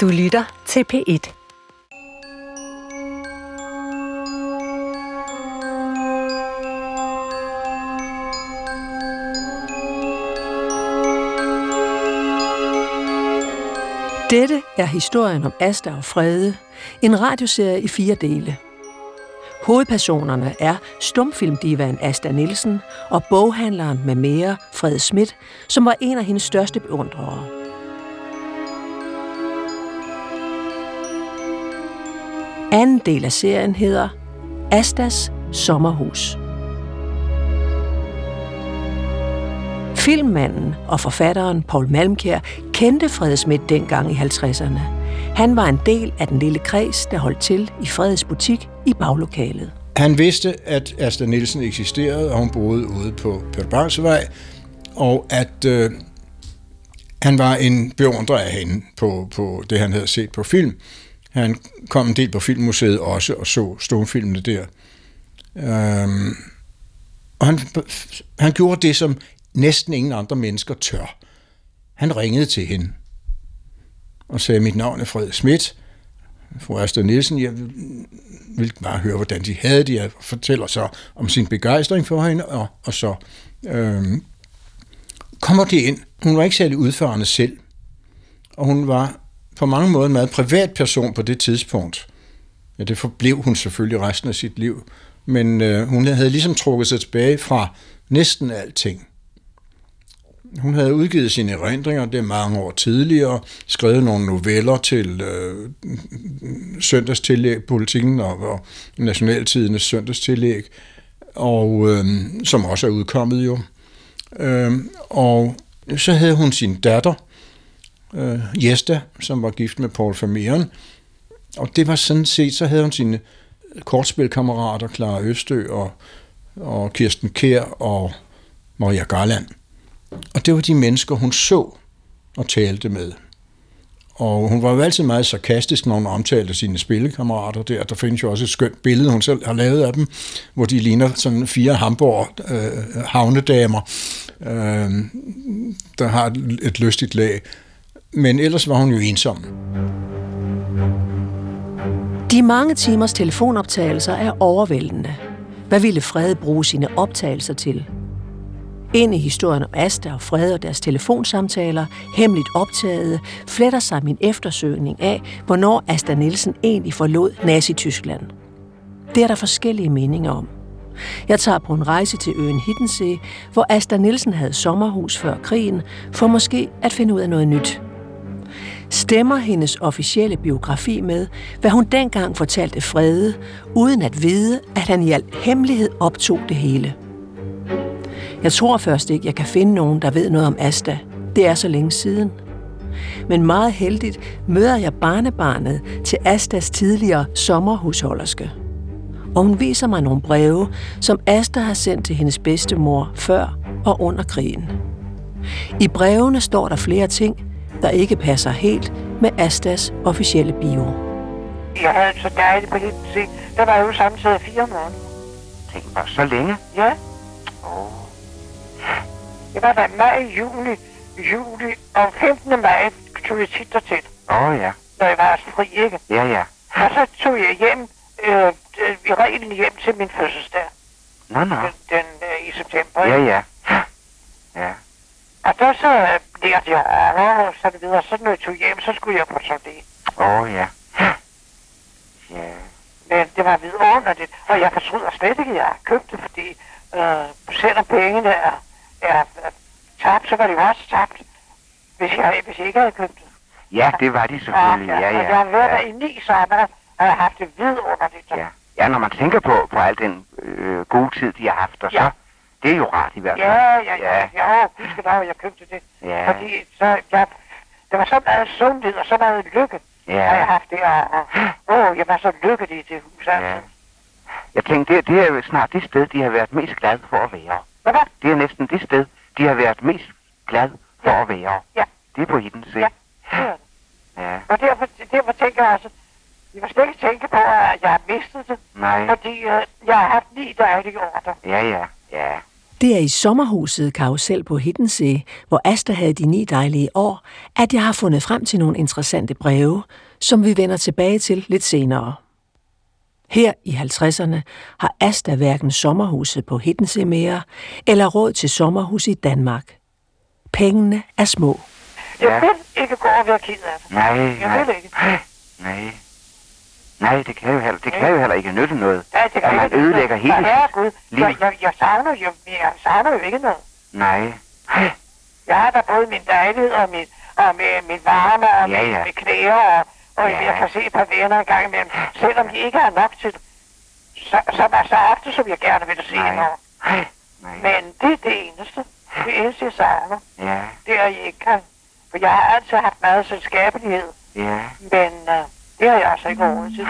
Du lytter til P1. Dette er historien om Asta og Frede, en radioserie i fire dele. Hovedpersonerne er stumfilmdivaen Asta Nielsen og boghandleren med mere, Fred Schmidt, som var en af hendes største beundrere. Anden del af serien hedder Astas sommerhus. Filmmanden og forfatteren Paul Malmkjær kendte Fredesmidt dengang i 50'erne. Han var en del af den lille kreds, der holdt til i Freds butik i baglokalet. Han vidste, at Asta Nielsen eksisterede, og hun boede ude på Peter og at øh, han var en beundrer af hende på, på det, han havde set på film. Han kom en del på Filmmuseet også og så stumfilmene der. Øhm, og han, han gjorde det, som næsten ingen andre mennesker tør. Han ringede til hende og sagde, mit navn er Fred Schmidt, fru Astrid Nielsen, jeg vil bare høre, hvordan de havde det. Jeg fortæller så om sin begejstring for hende, og, og så øhm, kommer det ind. Hun var ikke særlig udførende selv, og hun var på mange måder en meget privat person på det tidspunkt. Ja, det forblev hun selvfølgelig resten af sit liv, men øh, hun havde ligesom trukket sig tilbage fra næsten alting. Hun havde udgivet sine erindringer, det er mange år tidligere, skrevet nogle noveller til øh, søndagstillæg, politikken og, og nationaltidenes søndagstillæg, og øh, som også er udkommet jo. Øh, og så havde hun sin datter, øh, Jesta, som var gift med Paul Vermeeren, og det var sådan set, så havde hun sine kortspilkammerater, Clara Østø og, og Kirsten Kær og Maria Garland. Og det var de mennesker, hun så og talte med. Og hun var jo altid meget sarkastisk, når hun omtalte sine spillekammerater der. Der findes jo også et skønt billede, hun selv har lavet af dem, hvor de ligner sådan fire Hamburg øh, havnedamer, øh, der har et, et lystigt lag. Men ellers var hun jo ensom. De mange timers telefonoptagelser er overvældende. Hvad ville Frede bruge sine optagelser til? Ind i historien om Asta og Frede og deres telefonsamtaler, hemmeligt optaget, fletter sig min eftersøgning af, hvornår Asta Nielsen egentlig forlod Nazi-Tyskland. Det er der forskellige meninger om. Jeg tager på en rejse til øen Hiddensee, hvor Asta Nielsen havde sommerhus før krigen, for måske at finde ud af noget nyt. Stemmer hendes officielle biografi med, hvad hun dengang fortalte Frede, uden at vide, at han i al hemmelighed optog det hele. Jeg tror først ikke, jeg kan finde nogen, der ved noget om Asta. Det er så længe siden. Men meget heldigt møder jeg barnebarnet til Astas tidligere sommerhusholderske. Og hun viser mig nogle breve, som Asta har sendt til hendes bedstemor før og under krigen. I brevene står der flere ting, der ikke passer helt med Astas officielle bio. Jeg havde så dejligt på lidt se. Der var jo samtidig fire måneder. Tænk mig, så længe? Ja. Åh. Oh. Det var da maj, juni, juli og 15. maj tog jeg tit til. Åh oh, ja. Når jeg var fri, ikke? Ja, ja. Og så tog jeg hjem, øh, i reglen hjem til min fødselsdag. Nå, nå. Den, den øh, i september. Ja, ja. Ja. Og der så lærte jeg over, og så det videre. Så når jeg tog hjem, så skulle jeg på turné. Åh, oh, ja. Ja. Men det var vidunderligt, og jeg fortryder slet ikke, at jeg købte, fordi øh, selvom pengene er er tabt, så var det jo også tabt, hvis jeg, hvis jeg ikke havde købt det. Ja, det var de selvfølgelig. Ja, ja. ja, Jeg har været ja. der i ni sommer, og jeg har haft det vidunderligt. Ja. ja, når man tænker på, på al den øh, gode tid, de har haft, og ja. så, det er jo rart i hvert fald. Ja, ja, ja. ja. Jo, husk da, jeg købte det. Ja. Fordi så, jeg, der var så meget sundhed og så meget lykke, ja. har jeg haft det. Og, åh, jeg var så lykkelig i det hus. Altså. Ja. Jeg tænkte, det, det er snart det sted, de har været mest glade for at være. Hvad? Det er næsten det sted, de har været mest glade for ja. at være. Ja. Det er på Hiddensee. Ja, det det. Ja. Og derfor, derfor tænker jeg altså, jeg vil slet ikke tænke på, at jeg har mistet det. Nej. Fordi uh, jeg har haft ni dejlige år der. Ja, ja, ja. Det er i sommerhuset Karusel på Hiddensee, hvor Asta havde de ni dejlige år, at jeg har fundet frem til nogle interessante breve, som vi vender tilbage til lidt senere. Her i 50'erne har Asta hverken sommerhuset på Hiddensee mere, eller råd til sommerhus i Danmark. Pengene er små. Jeg vil ikke gå og være ked af det. Nej, Jeg nej. vil ikke. Nej. Nej, det kan jo heller, det kan jo heller ikke nytte noget. Ja, det at kan man ødelægger hele Ja, herregud. Jeg, livet. jeg, jeg, savner, jeg, jeg savner jo ikke noget. Nej. Jeg har da både min dejlighed og min, og med min varme og Ja, min, ja. mit knæer, og, og Ja. jeg kan se et par venner en gang imellem. Selvom de ikke har nok til. Så, så, så ofte, som jeg gerne vil se Nej. noget. Nej. Men det er det eneste. Det eneste, jeg savner. Ja, Det er, I ikke kan. For jeg har altid haft meget selskabelighed. ja. Men uh, det har jeg altså ikke råd til.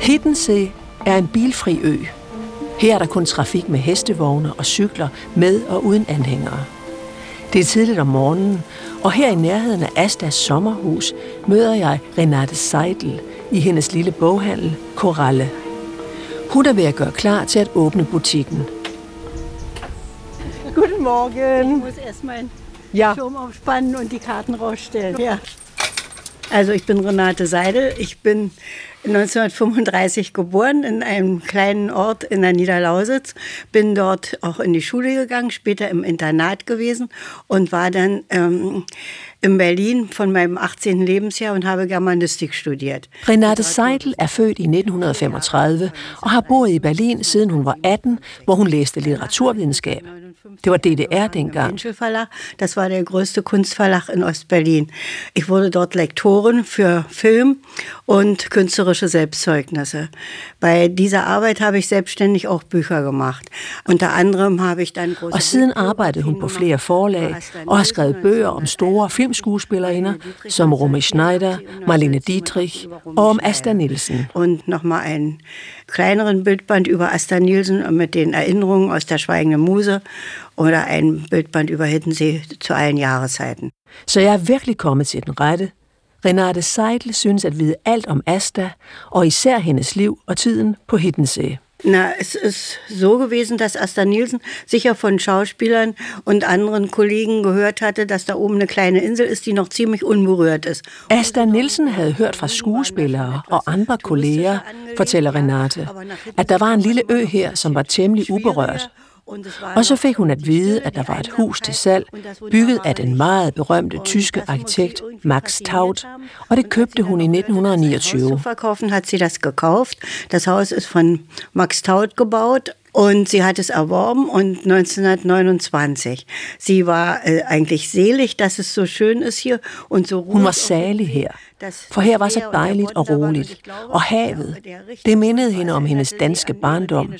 Hiddensee er en bilfri ø. Her er der kun trafik med hestevogne og cykler med og uden anhængere. Det er tidligt om morgenen, og her i nærheden af Astas sommerhus møder jeg Renate Seidel i hendes lille boghandel Koralle. Hun er ved at gøre klar til at åbne butikken. Guten Morgen. Ich muss erstmal einen Ja, Schirm aufspannen und die Karten rausstellen. Ja. Also ich bin Renate Seidel. Ich bin 1935 geboren in einem kleinen Ort in der Niederlausitz. Bin dort auch in die Schule gegangen, später im Internat gewesen und war dann ähm, in Berlin von meinem 18. Lebensjahr und habe Germanistik studiert. Renate Seidel er født i 1935 og har boet i Berlin siden hun var 18, hvor hun læste litteraturvidenskab. Det var DDR dengang. Das war der größte Kunstverlag in Ostberlin. Ich wurde dort Lektorin für Film und künstlerische Selbstzeugnisse. Bei dieser Arbeit habe ich selbstständig auch Bücher gemacht. Unter anderem habe ich dann große Og siden arbejdede hun på flere forlag og har skrevet bøger om store filmskuespillerinder som Romy Schneider, Marlene Dietrich og om Asta Nielsen. und nochmal einen kleineren Bildband über Asta Nielsen mit den Erinnerungen aus der Schweigenden Muse oder ein Bildband über Hiddensee zu allen Jahreszeiten. Så jeg er virkelig kommet til den rette. Renate Seidel synes at vide alt om Asta, og især hendes liv og tiden på Hiddensee. Na, es ist so gewesen, dass Asta Nielsen sicher von Schauspielern und anderen Kollegen gehört hatte, dass da oben eine kleine Insel ist, die noch ziemlich unberührt ist. Asta Nielsen havde hørt fra skuespillere og andre kolleger, fortæller Renate, at der var en lille ø her, som var temmelig uberørt. Og så fik hun at vide, at der var et hus til salg, bygget af den meget berømte tyske arkitekt Max Taut, og det købte hun i 1929. Zu verkaufen hat sie das gekauft. Das Haus ist von Max Taut gebaut. Und sie hat es erworben und 1929. Sie war äh, eigentlich selig, dass es so schön ist hier und so ruhig. Hun var salig her, for her var så dejligt og roligt. Og havet, det mindede hende om hendes danske barndom.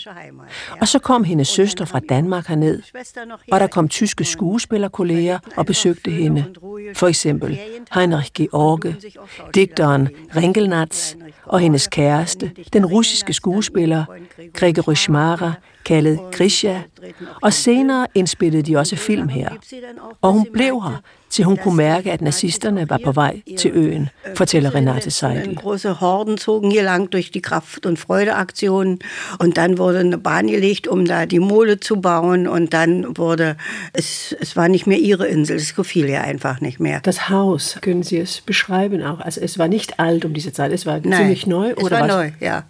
Og så kom hendes søster fra Danmark herned, og der kom tyske skuespillerkolleger og besøgte hende. For eksempel Heinrich George, digteren Ringelnatz og hendes kæreste, den russiske skuespiller Gregory Schmara, kaldet Grisha, og senere indspillede de også film her. Og hun blev her, til hun kunne mærke, at nazisterne var på vej til øen, fortæller Renate Seidel. Große Horden zogen hier lang durch die Kraft- und Freudeaktionen. Und dann wurde eine Bahn gelegt, um da die Mole zu bauen. Und dann wurde, es, es war nicht mehr ihre Insel, es gefiel ihr einfach nicht mehr. das Haus, können Sie es beschreiben auch? Also es war nicht alt um diese Zeit, es war ziemlich neu, es oder war was? neu, ja.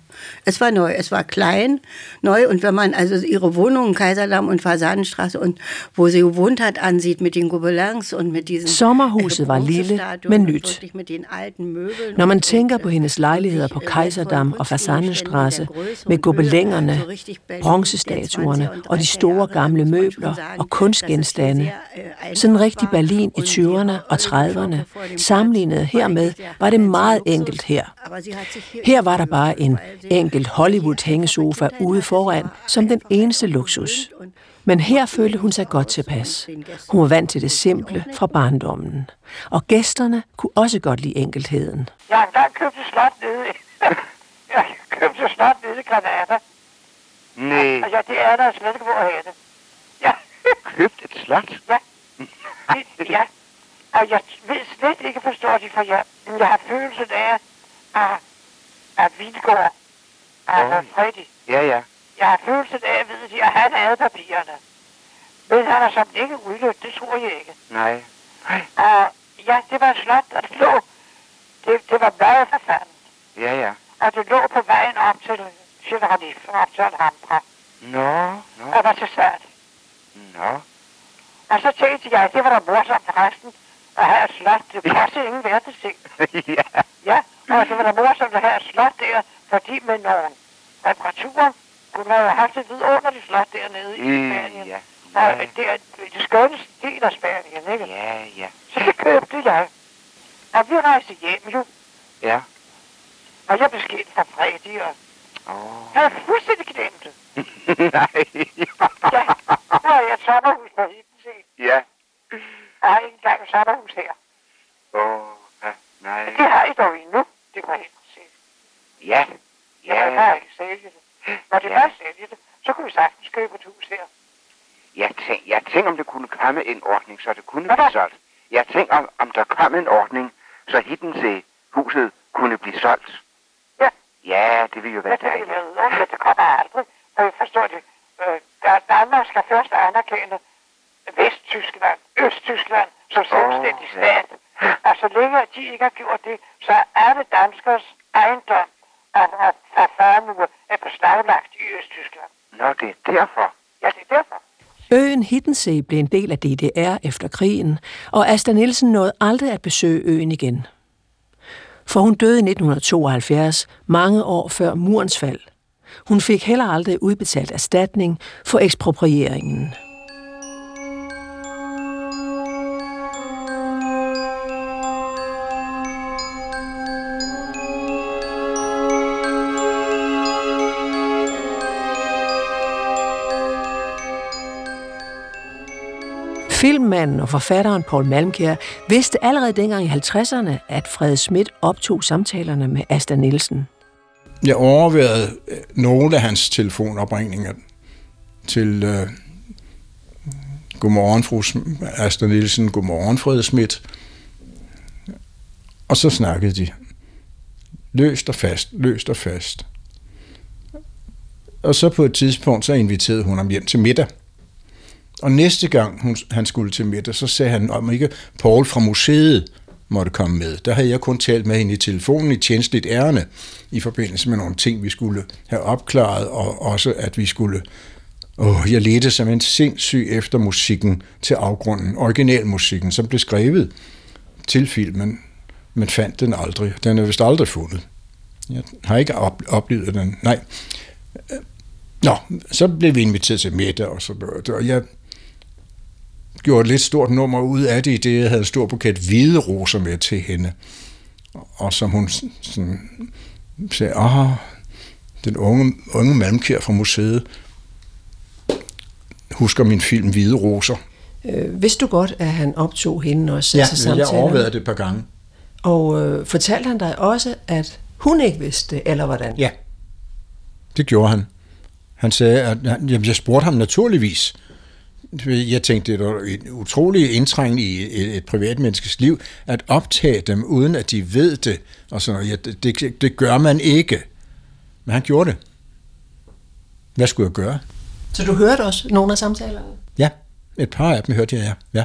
Es war neu, es war klein, neu. Und wenn man also ihre Wohnung, Kaiserdamm und Fasanenstraße und wo sie gewohnt hat, ansieht mit den Gobelins und mit diesen Sommerhuset var lille, men nyt. Når man tænker på äh, hendes lejligheder på äh, von og Fasanenstraße med und gobelængerne, bronzestatuerne der 20er og de 30er store gamle møbler og es kunstgenstande. äh, einfach Sådan rigtig war. Berlin i Und die 20'erne og Hollywood-Shoppe 30'erne. vor dem Sammenlignet war hermed var det meget enkelt her. Her var der bare en enkelt Hollywood-hængesofa ude foran, som den eneste luksus. Men her følte hun sig godt tilpas. Hun var vant til det simple fra barndommen. Og gæsterne kunne også godt lide enkelheden. Jeg har engang købt et slot nede i, Jeg købte snart nede i Granada. Nej, Og ja, det er der slet ikke, hvor jeg det. Ja, købt et slot? ja. Ja. Og jeg ved slet ikke forstå det, for jeg, jeg har følelsen af, at, at Vildgaard er Ja. Ja, ja. Jeg har følelsen af, ved de, at han havde papirerne. Men han har som ikke udnyttet, det tror jeg ikke. Nej. Og ja, det var slot, der lå. Det, det var meget forfærdeligt. Ja, ja. Og det lå på vejen op til Generalif, op til Alhambra. Nå, nå, Og var til salg. nå. Og så tænkte jeg, det var da morsomt forresten at have et slot. Det kostede ingen værditing. ja. Ja, og det var da morsomt at have et slot der, fordi med nogle reparaturer kunne man have haft et vidunderligt slot dernede i Spanien. Ja, Og ja, det er det skønneste del af Spanien, ikke? ja, ja. Så det købte jeg. Og vi rejste hjem jo, Ja. og jeg blev skilt fra Freddy, og Åh. jeg havde fuldstændig glemt det. Nej. Ja, nu har jeg sommerhus på Hiddensee. ja. Jeg har ikke engang sommerhus her. Ja. Ja, jeg Ja. kan ikke sælge det. Når det Ja. er sælge det, så kunne vi sagtens købe et hus her. Jeg tænk, jeg tænker, om der kunne komme en ordning, så det kunne Hvad blive solgt. Jeg tænker, om, om der kom en ordning, så Hiddensee huset kunne blive solgt. Ja. Ja, det ville jo være Men det vil dejligt. jeg vide, men det kommer aldrig. For jeg forstår det. Øh, Danmark skal først anerkende Vesttyskland, Østtyskland som selvstændig ja. stat. Og så længe de ikke har gjort det, så er alle danskers ejendom farmure er beslaglagt i Østtyskland. Nå, det er derfor. Ja, det er derfor. Øen Hiddensee blev en del af DDR efter krigen, og Asta Nielsen nåede aldrig at besøge øen igen. For hun døde i 1972, mange år før murens fald. Hun fik heller aldrig udbetalt erstatning for eksproprieringen. Filmmanden og forfatteren Paul Malmkjær vidste allerede dengang i 50'erne, at Fred Schmidt optog samtalerne med Asta Nielsen. Jeg overvejede øh, nogle af hans telefonopringninger til øh, Godmorgen, fru Asta Nielsen, Godmorgen, Fred Schmidt. Og så snakkede de. Løst og fast, løst og fast. Og så på et tidspunkt, så inviterede hun ham hjem til middag. Og næste gang hun, han skulle til middag, så sagde han, om ikke Paul fra museet måtte komme med. Der havde jeg kun talt med hende i telefonen i tjenestligt ærne, i forbindelse med nogle ting, vi skulle have opklaret, og også at vi skulle... Åh, jeg ledte som en sindssyg efter musikken til afgrunden, originalmusikken, som blev skrevet til filmen, men fandt den aldrig. Den er vist aldrig fundet. Jeg har ikke op- oplevet den. Nej. Nå, så blev vi inviteret til middag og så noget, og jeg gjorde et lidt stort nummer ud af det, i det jeg havde en stor buket hvide roser med til hende. Og som hun sådan sagde, ah, den unge, unge malmkær fra museet husker min film Hvide Roser. Øh, vidste du godt, at han optog hende og Ja, til jeg samtaler? overvejede det et par gange. Og øh, fortalte han dig også, at hun ikke vidste det, eller hvordan? Ja, det gjorde han. Han sagde, at han, jamen, jeg spurgte ham naturligvis. Jeg tænkte, det er en utrolig indtrængende i et, et privatmenneskes liv, at optage dem, uden at de ved det. Og sådan noget. Ja, det, det, det gør man ikke. Men han gjorde det. Hvad skulle jeg gøre? Så du hørte også nogle af samtalerne? Ja, et par af dem hørte jeg, ja. ja.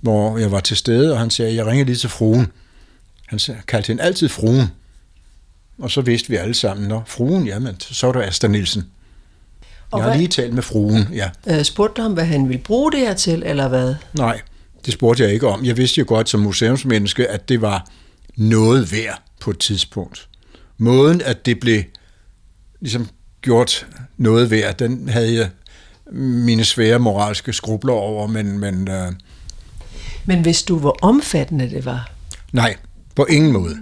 Hvor jeg var til stede, og han sagde, jeg ringer lige til fruen. Han kaldte hende altid fruen. Og så vidste vi alle sammen, når fruen, jamen, så var der Asta Nielsen. Og Jeg har hvad- lige talt med fruen, ja. Øh, spurgte ham, hvad han ville bruge det her til, eller hvad? Nej, det spurgte jeg ikke om. Jeg vidste jo godt som museumsmenneske, at det var noget værd på et tidspunkt. Måden, at det blev ligesom gjort noget værd, den havde jeg mine svære moralske skrubler over, men, men øh, Men hvis du, hvor omfattende det var? nej, på ingen måde.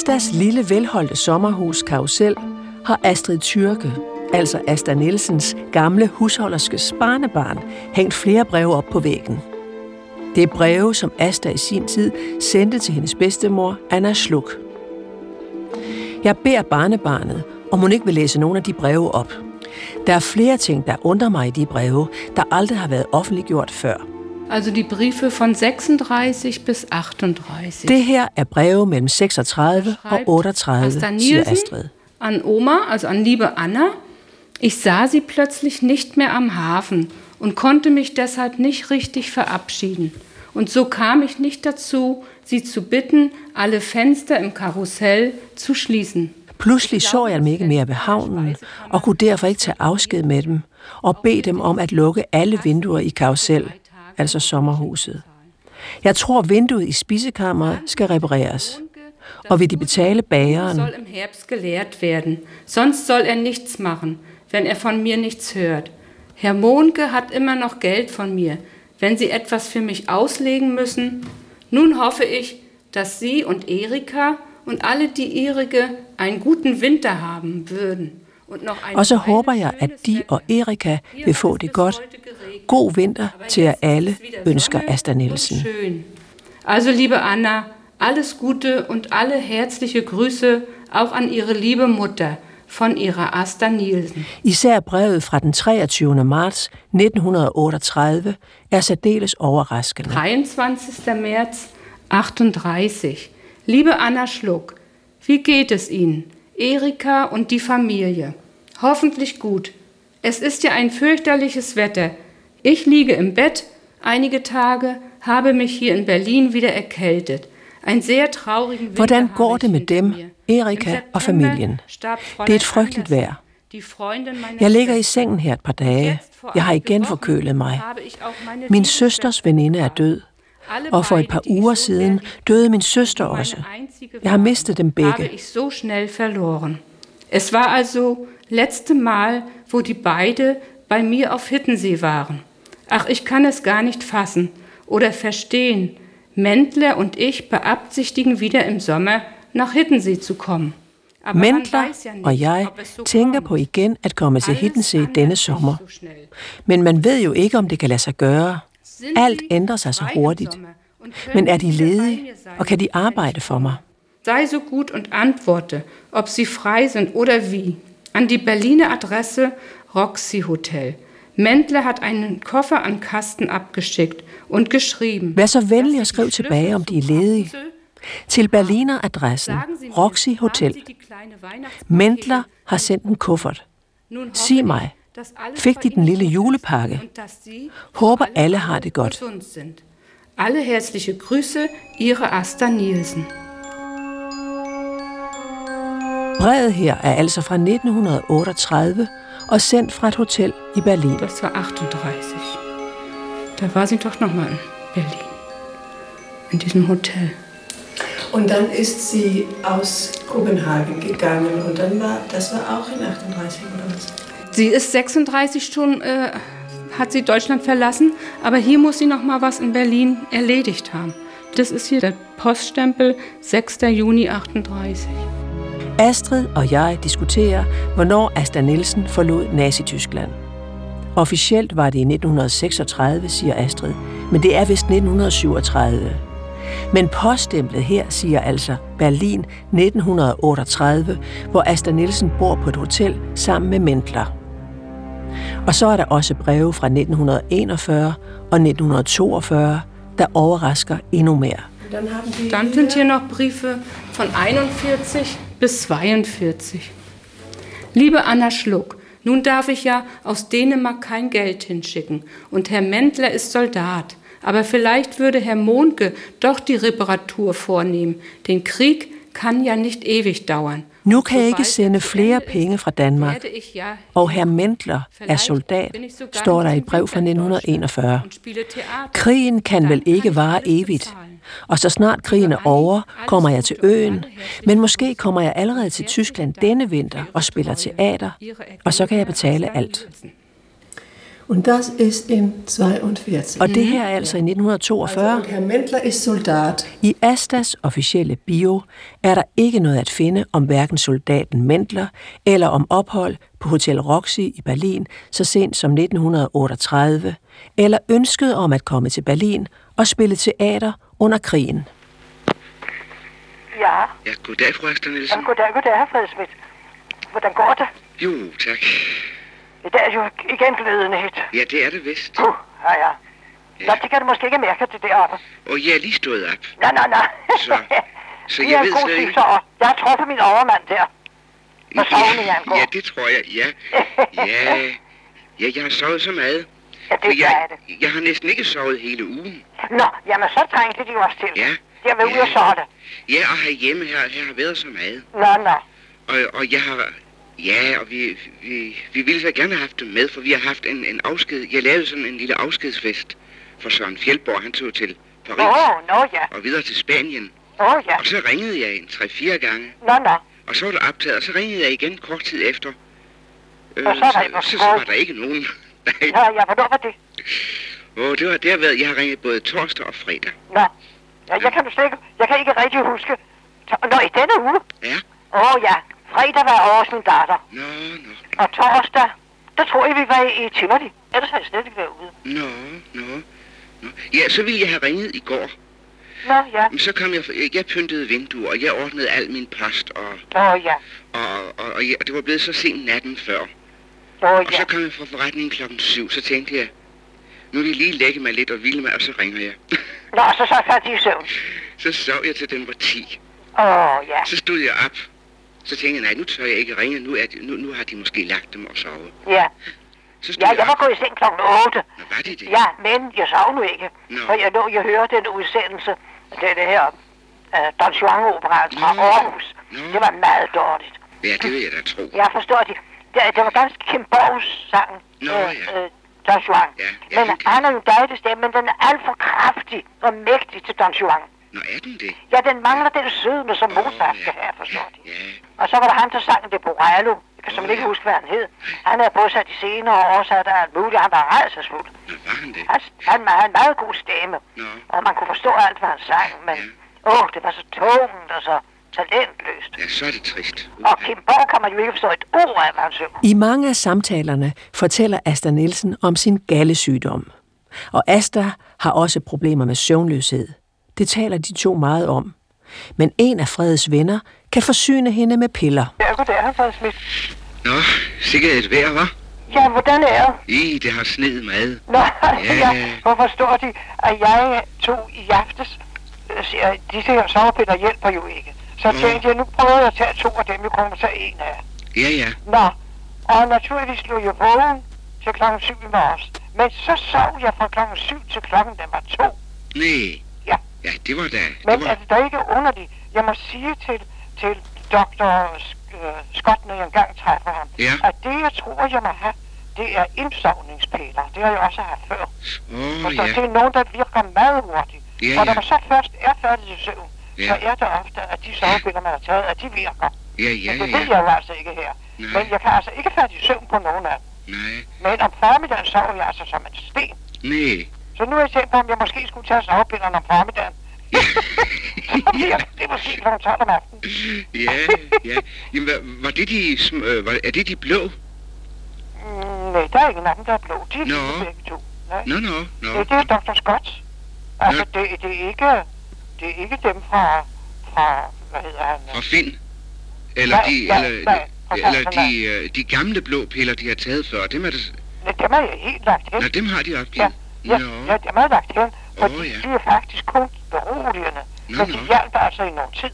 Astas lille velholdte sommerhus Karusel har Astrid Tyrke, altså Asta Nielsens gamle husholderskes barnebarn, hængt flere breve op på væggen. Det er breve, som Asta i sin tid sendte til hendes bedstemor, Anna Sluk. Jeg beder barnebarnet, om hun ikke vil læse nogle af de breve op. Der er flere ting, der undrer mig i de breve, der aldrig har været offentliggjort før. Also die Briefe von 36 bis 38. Det her er breve mellem 36 og 38, siger Astrid. An Oma, also an liebe Anna. Ich sah sie plötzlich nicht mehr am Hafen und konnte mich deshalb nicht richtig verabschieden. Und so kam ich nicht dazu, sie zu bitten, alle Fenster im Karussell zu schließen. Pludselig så jeg dem ikke mere ved havnen, og kunne derfor ikke tage afsked med dem, og bede dem om at lukke alle vinduer i karusel, altså sommerhuset. Jeg tror, vinduet i spisekammeret skal repareres. Og vil de betale bageren? soll im Herbst gelehrt werden, sonst soll er nichts machen, wenn er von mir nichts hört. Herr Mohnke hat immer noch Geld von mir, wenn Sie etwas für mich auslegen müssen. Nun hoffe ich, dass Sie und Erika und alle die ihrige einen guten Winter haben würden. Og så håber jeg, at de og Erika vil få det godt. God vinter til jer alle, ønsker Asta Nielsen. Also liebe Anna, alles Gute und alle herzliche Grüße auch an ihre liebe Mutter von ihrer Asta Nielsen. Især brevet fra den 23. marts 1938 er særdeles overraskende. 23. März 38. Liebe Anna Schluck, wie geht es Ihnen? Erika und die Familie. Hoffentlich gut. Es ist ja ein fürchterliches Wetter. Ich liege im Bett einige Tage, habe mich hier in Berlin wieder erkältet. Ein sehr traurigen Winter Hvordan går det med dem. Erika og familien? Det er et frygteligt vejr. Jeg ligger i sengen her et par dage. Jeg har igen forkølet mig. Min søsters Schwester veninde er død. Og for et par uger siden døde min søster også. Jeg har mistet dem habe begge. so schnell verloren. Es war also letzte Mal, wo die beide bei mir auf Hittensee waren. Ach, ich kann es gar nicht fassen oder verstehen. Mendler und ich beabsichtigen wieder im Sommer nach Hittensee zu kommen. Aber Mendler ja nicht, og jeg so tænker kommt. på igen at komme til Hiddensee denne sommer. so schnell. Men man ved jo ikke, om det kan lade sig gøre. Sind Alt ændrer sig så hurtigt. Men er de ledige, og kan de arbejde for mig? Sei so gut und antworte, ob Sie frei sind oder wie. An die Berliner Adresse Roxy Hotel. Mendler hat einen Koffer an Kasten abgeschickt und geschrieben. Vær så venlig Sie skriv tilbage, om de er ledige. Til Berliner-adressen Roxy Hotel. Mendler har sendt en kuffert. Sig mig, fik de den lille julepakke? Håber alle har det godt. Alle herzliche Grüße, Ihre Asta Nielsen. Brevet her er altså fra 1938 og sendt fra et hotel i Berlin. Das war 38. Da war sie doch noch mal in Berlin. In diesem Hotel. Und dann ist sie aus Kopenhagen gegangen und dann war, das war auch in 38 oder was? Sie ist 36 schon, äh, hat sie Deutschland verlassen, aber hier muss sie noch mal was in Berlin erledigt haben. Das ist hier der Poststempel 6. Juni 38. Astrid og jeg diskuterer, hvornår Asta Nielsen forlod Nazi-Tyskland. Officielt var det i 1936, siger Astrid, men det er vist 1937. Men poststemplet her siger altså Berlin 1938, hvor Asta Nielsen bor på et hotel sammen med Mendler. Og så er der også breve fra 1941 og 1942, der overrasker endnu mere. Dann haben die Dann sind hier noch Briefe von 41 bis 42. Liebe Anna Schluck, nun darf ich ja aus Dänemark kein Geld hinschicken und Herr Mendler ist Soldat. Aber vielleicht würde Herr Mohnke doch die Reparatur vornehmen. Den Krieg kann ja nicht ewig dauern. Nu kan jeg ikke sende er flere penge fra Danmark, og herr Mendler er soldat, står der i brev fra 1941. Krigen kan vel ikke vare evigt, og så snart krigen er over, kommer jeg til øen, men måske kommer jeg allerede til Tyskland denne vinter og spiller teater, og så kan jeg betale alt. Und das ist in 42. Og det her er altså i 1942. Und Herr Mendler ist Soldat. I Astas officielle bio er der ikke noget at finde om hverken soldaten Mendler eller om ophold på Hotel Roxy i Berlin så sent som 1938, eller ønsket om at komme til Berlin og spille teater under krigen. Ja, Ja, goddag, fru Asta Nielsen. Jamen, goddag, goddag, herr Fredsmith. Hvordan går det? Jo, tak. I dag er jo igen glødende hit. Ja, det er det vist. Puh, ja, ja. Nå, det kan du måske ikke mærke det deroppe. Og jeg er lige stået op. Nej, nej, nej. Så, så jeg ved slet ikke... Jeg har truffet min overmand der. Jeg Ja, ja, det tror jeg, ja. Ja, ja jeg har sovet så meget. Ja, det gør jeg, det. jeg har næsten ikke sovet hele ugen. Nå, jamen så trængte de også til. Ja. Jeg vil ud Ja. og sove. Ja, og herhjemme her, her har været så meget. Nå, nå. Og, og jeg har... Ja, og vi, vi, vi ville så gerne have haft dem med, for vi har haft en, en afsked... Jeg lavede sådan en lille afskedsfest for Søren Fjeldborg. Han tog til Paris Åh, oh, nå ja. og videre til Spanien. Åh oh, ja. Og så ringede jeg en 3-4 gange. Nå, nå. Og så var det optaget, og så ringede jeg igen kort tid efter. Øh, Og så var så, så, noget. var der ikke nogen. Nå, ja, hvornår var det? Åh, det var det har været. Jeg har ringet både torsdag og fredag. Nå. Ja, jeg kan slet ikke, jeg kan ikke rigtig huske. Nå, i denne uge? Ja. Åh oh, ja, fredag var hos min datter. Nå, nå. Og torsdag, der tror jeg, vi var i, i Tivoli. Ellers har jeg slet ikke været ude. Nå, nå. Nå. Ja, så ville jeg have ringet i går. Nå, ja. Men så kom jeg, jeg pyntede vinduer, og jeg ordnede al min post, og, Åh, oh, ja. og, og, og, og det var blevet så sent natten før. Åh, oh, Og ja. så kom jeg fra forretningen klokken syv, så tænkte jeg, nu vil jeg lige lægge mig lidt og hvile mig, og så ringer jeg. Nå, så så faldt de i søvn. så sov jeg til den var 10. Åh, oh, ja. Så stod jeg op. Så tænkte jeg, nej, nu tør jeg ikke ringe. Nu, er de, nu, nu har de måske lagt dem og sovet. Ja. Så Ja, jeg jeg var gået i seng klokken 8. Nå, var det det? Ja, men jeg sov nu ikke. Nå. For jeg jeg hørte den udsendelse, det det her, uh, Don Juan-operaen fra. Aarhus. Nå. Det var meget dårligt. Ja, det vil jeg da tro. Jeg forstår det. Det, det var dansk Kim Borgs sang, Nå, øh, ja. øh, Don Juan. Ja, ja, men hyggeligt. han er jo en dejlig stemme, men den er alt for kraftig og mægtig til Don Juan. Nå, er den det? Ja, den mangler den sødme, som Mozart ja. skal have, forstår de. Ja. Og så var der han, der sang det Borello. Jeg kan simpelthen ikke huske, hvad han hed. Han er bosat i senere og oversat af alt muligt. Han var rejsesfuld. Nå, var han det? Han, han havde en meget god stemme. Nå. Og man kunne forstå alt, hvad han sang. Men Ja. åh, det var så tungt og så talentløst. Ja, så er det trist. Og Kim Borg kan man jo ikke forstå et ord af, hvad han synger. I mange af samtalerne fortæller Asta Nielsen om sin gallesygdom. Og Asta har også problemer med søvnløshed. Det taler de to meget om. Men en af Freds venner kan forsyne hende med piller. Ja, goddag, han Fred Smith. Nå, sikkert et vejr, var? Ja, hvordan er det? I, det har sneet meget. Nå, Ja. ja. hvorfor står de, at jeg tog i aftes, øh, siger, disse her sovepiller hjælper jo ikke. Så Nå. tænkte jeg, nu prøver jeg at tage to af dem, jeg kommer tage en af. Ja, ja. Nå, og naturligvis lå jeg vågen til klokken 7 i morges. Men så sov jeg fra klokken 7 til klokken den var to. Nej. Ja. Ja, det var da... Men Det var... er det da ikke underligt? Jeg må sige til, til Dr. Øh, Scott, når jeg engang træffer ham, Ja. at det, jeg tror, jeg må have, det er indsovningspiller. Det har jeg også haft før. Og så ja. det er nogen, der virker meget hurtigt. Ja, og når ja. man så først er færdig til søvn, Ja. så er det ofte, at de sovepiller, man har taget, at de virker. Ja, ja, Men det ja. ved jeg jo altså ikke her. Nej. Men jeg kan altså ikke falde i søvn på nogen af dem. Nej. Men om formiddagen sover jeg altså som en sten. Nej. Så nu er jeg tænkt på, om jeg måske skulle tage sovepillerne om formiddagen. så bliver det måske kl. 12 om aftenen. Ja, ja. Jamen, hvad, var det de... sm- Øh, var, er det de blå? Mm, nej, der er ingen af dem, der er blå. De er lige begge to. Nej. Nå, nå, nå. Det, det er Dr. Scott. Altså, det, det, er ikke, det er ikke dem fra, fra hvad hedder han? Fra Finn? Eller Nej, de, nej, eller, nej, eller de, øh, de gamle blå piller, de har taget før, dem er det... Nej, dem er jeg helt lagt hen. Nå, dem har de opgivet. Ja, ja, Nå. ja, dem er lagt hen. Fordi Åh, ja. de er faktisk kun beroligende. Nå, Men de nå. hjalp altså i nogen tid.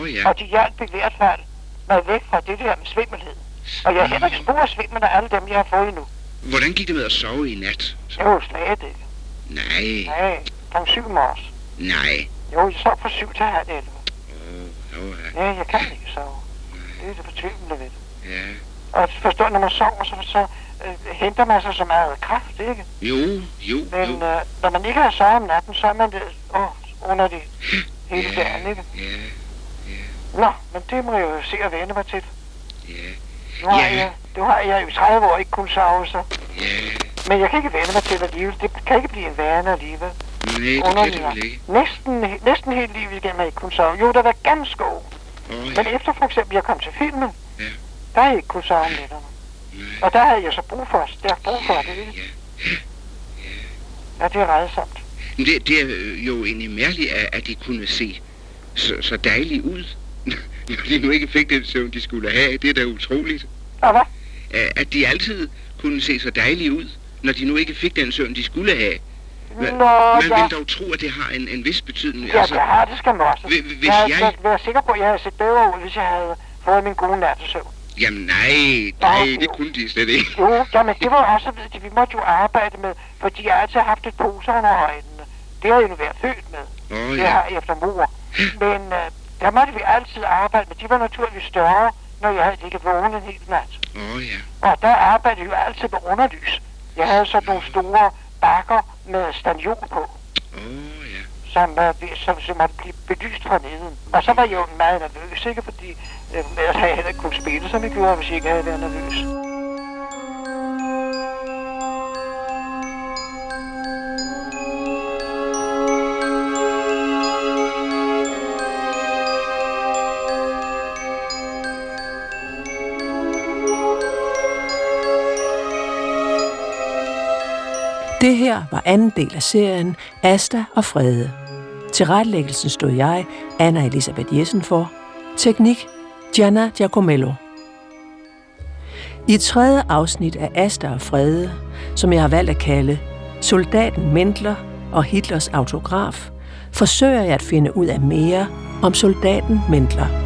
Oh, ja. Og de hjalp i hvert fald mig væk fra det der med svimmelhed. Og jeg har heller ikke spor svimmel af alle dem, jeg har fået endnu. Hvordan gik det med at sove i nat? Det er jo slet ikke. Nej, Nej, klokken syv morges. nej. Jo, jeg sov fra syv til halv 11. Åh, oh, ja. Ja, jeg kan ikke sove. Det er det fortvivlende ved det. ja. Og forstå, når man sover, så, så øh, henter man sig så meget kraft, ikke? Jo, jo, Men jo. øh, når man ikke har sovet om natten, så er man det åh, under det hele Ja, dagen, ikke? ja, Nå, men det må jeg jo se at vende mig til. ja, Nu har, Ja. jeg, nu har jeg jo i 30 år ikke kunnet sove, så ja. Men jeg kan ikke vende mig til alligevel. Det kan ikke blive en vane alligevel. Nej, kan det ikke. Næsten, næsten helt livet igennem har ikke kunnet sove. Jo, der var ganske ung. Men ja. efter for eksempel, jeg kom til filmen, Ja. der har jeg ikke kunnet sove om nætterne. Nej. Og der havde jeg så brug for, stærkt brug for det. ikke? Ja. Ja, det er redsomt. Men det, det er jo egentlig mærkeligt, at, at de kunne se så, så dejlige ud, når de nu ikke fik den søvn, de skulle have. Det er da utroligt. Og hvad? At at de altid kunne se så dejlige ud, når de nu ikke fik den søvn, de skulle have. Nå, man ja. vil dog tro, at det har en, en vis betydning. Ja, det har det skal. Hvi- hvis jeg havde jeg- været sikker på, at jeg havde set bedre ud, hvis jeg havde fået min gode nattesøvn. Jamen nej, nej, det kunne de slet ikke. Jo, jamen det var også, ved de, vi måtte jo arbejde med, fordi jeg altid har haft et pose under øjnene. Det har jeg jo været født med. Det ja, har jeg efter mor. Men øh, der måtte vi altid arbejde med. De var naturligvis større, når jeg havde ligget vågen en hel nat. åh ja. Og der arbejdede jeg jo altid med underlys. Jeg havde sådan nogle store bakker med staniol på, Åh ja. som, øh, som, som måtte blive belyst fra neden. Og så var jeg jo meget nervøs, ikke? Fordi øh, ellers havde jeg heller ikke kunnet spille, som jeg gjorde, hvis jeg ikke havde været nervøs. Det her var anden del af serien Asta og Frede. Til retlæggelsen stod jeg, Anna Elisabeth Jessen for. Teknik, Gianna Giacomello. I tredje afsnit af Asta og Frede, som jeg har valgt at kalde Soldaten Mendler og Hitlers autograf, forsøger jeg at finde ud af mere om soldaten Mendler.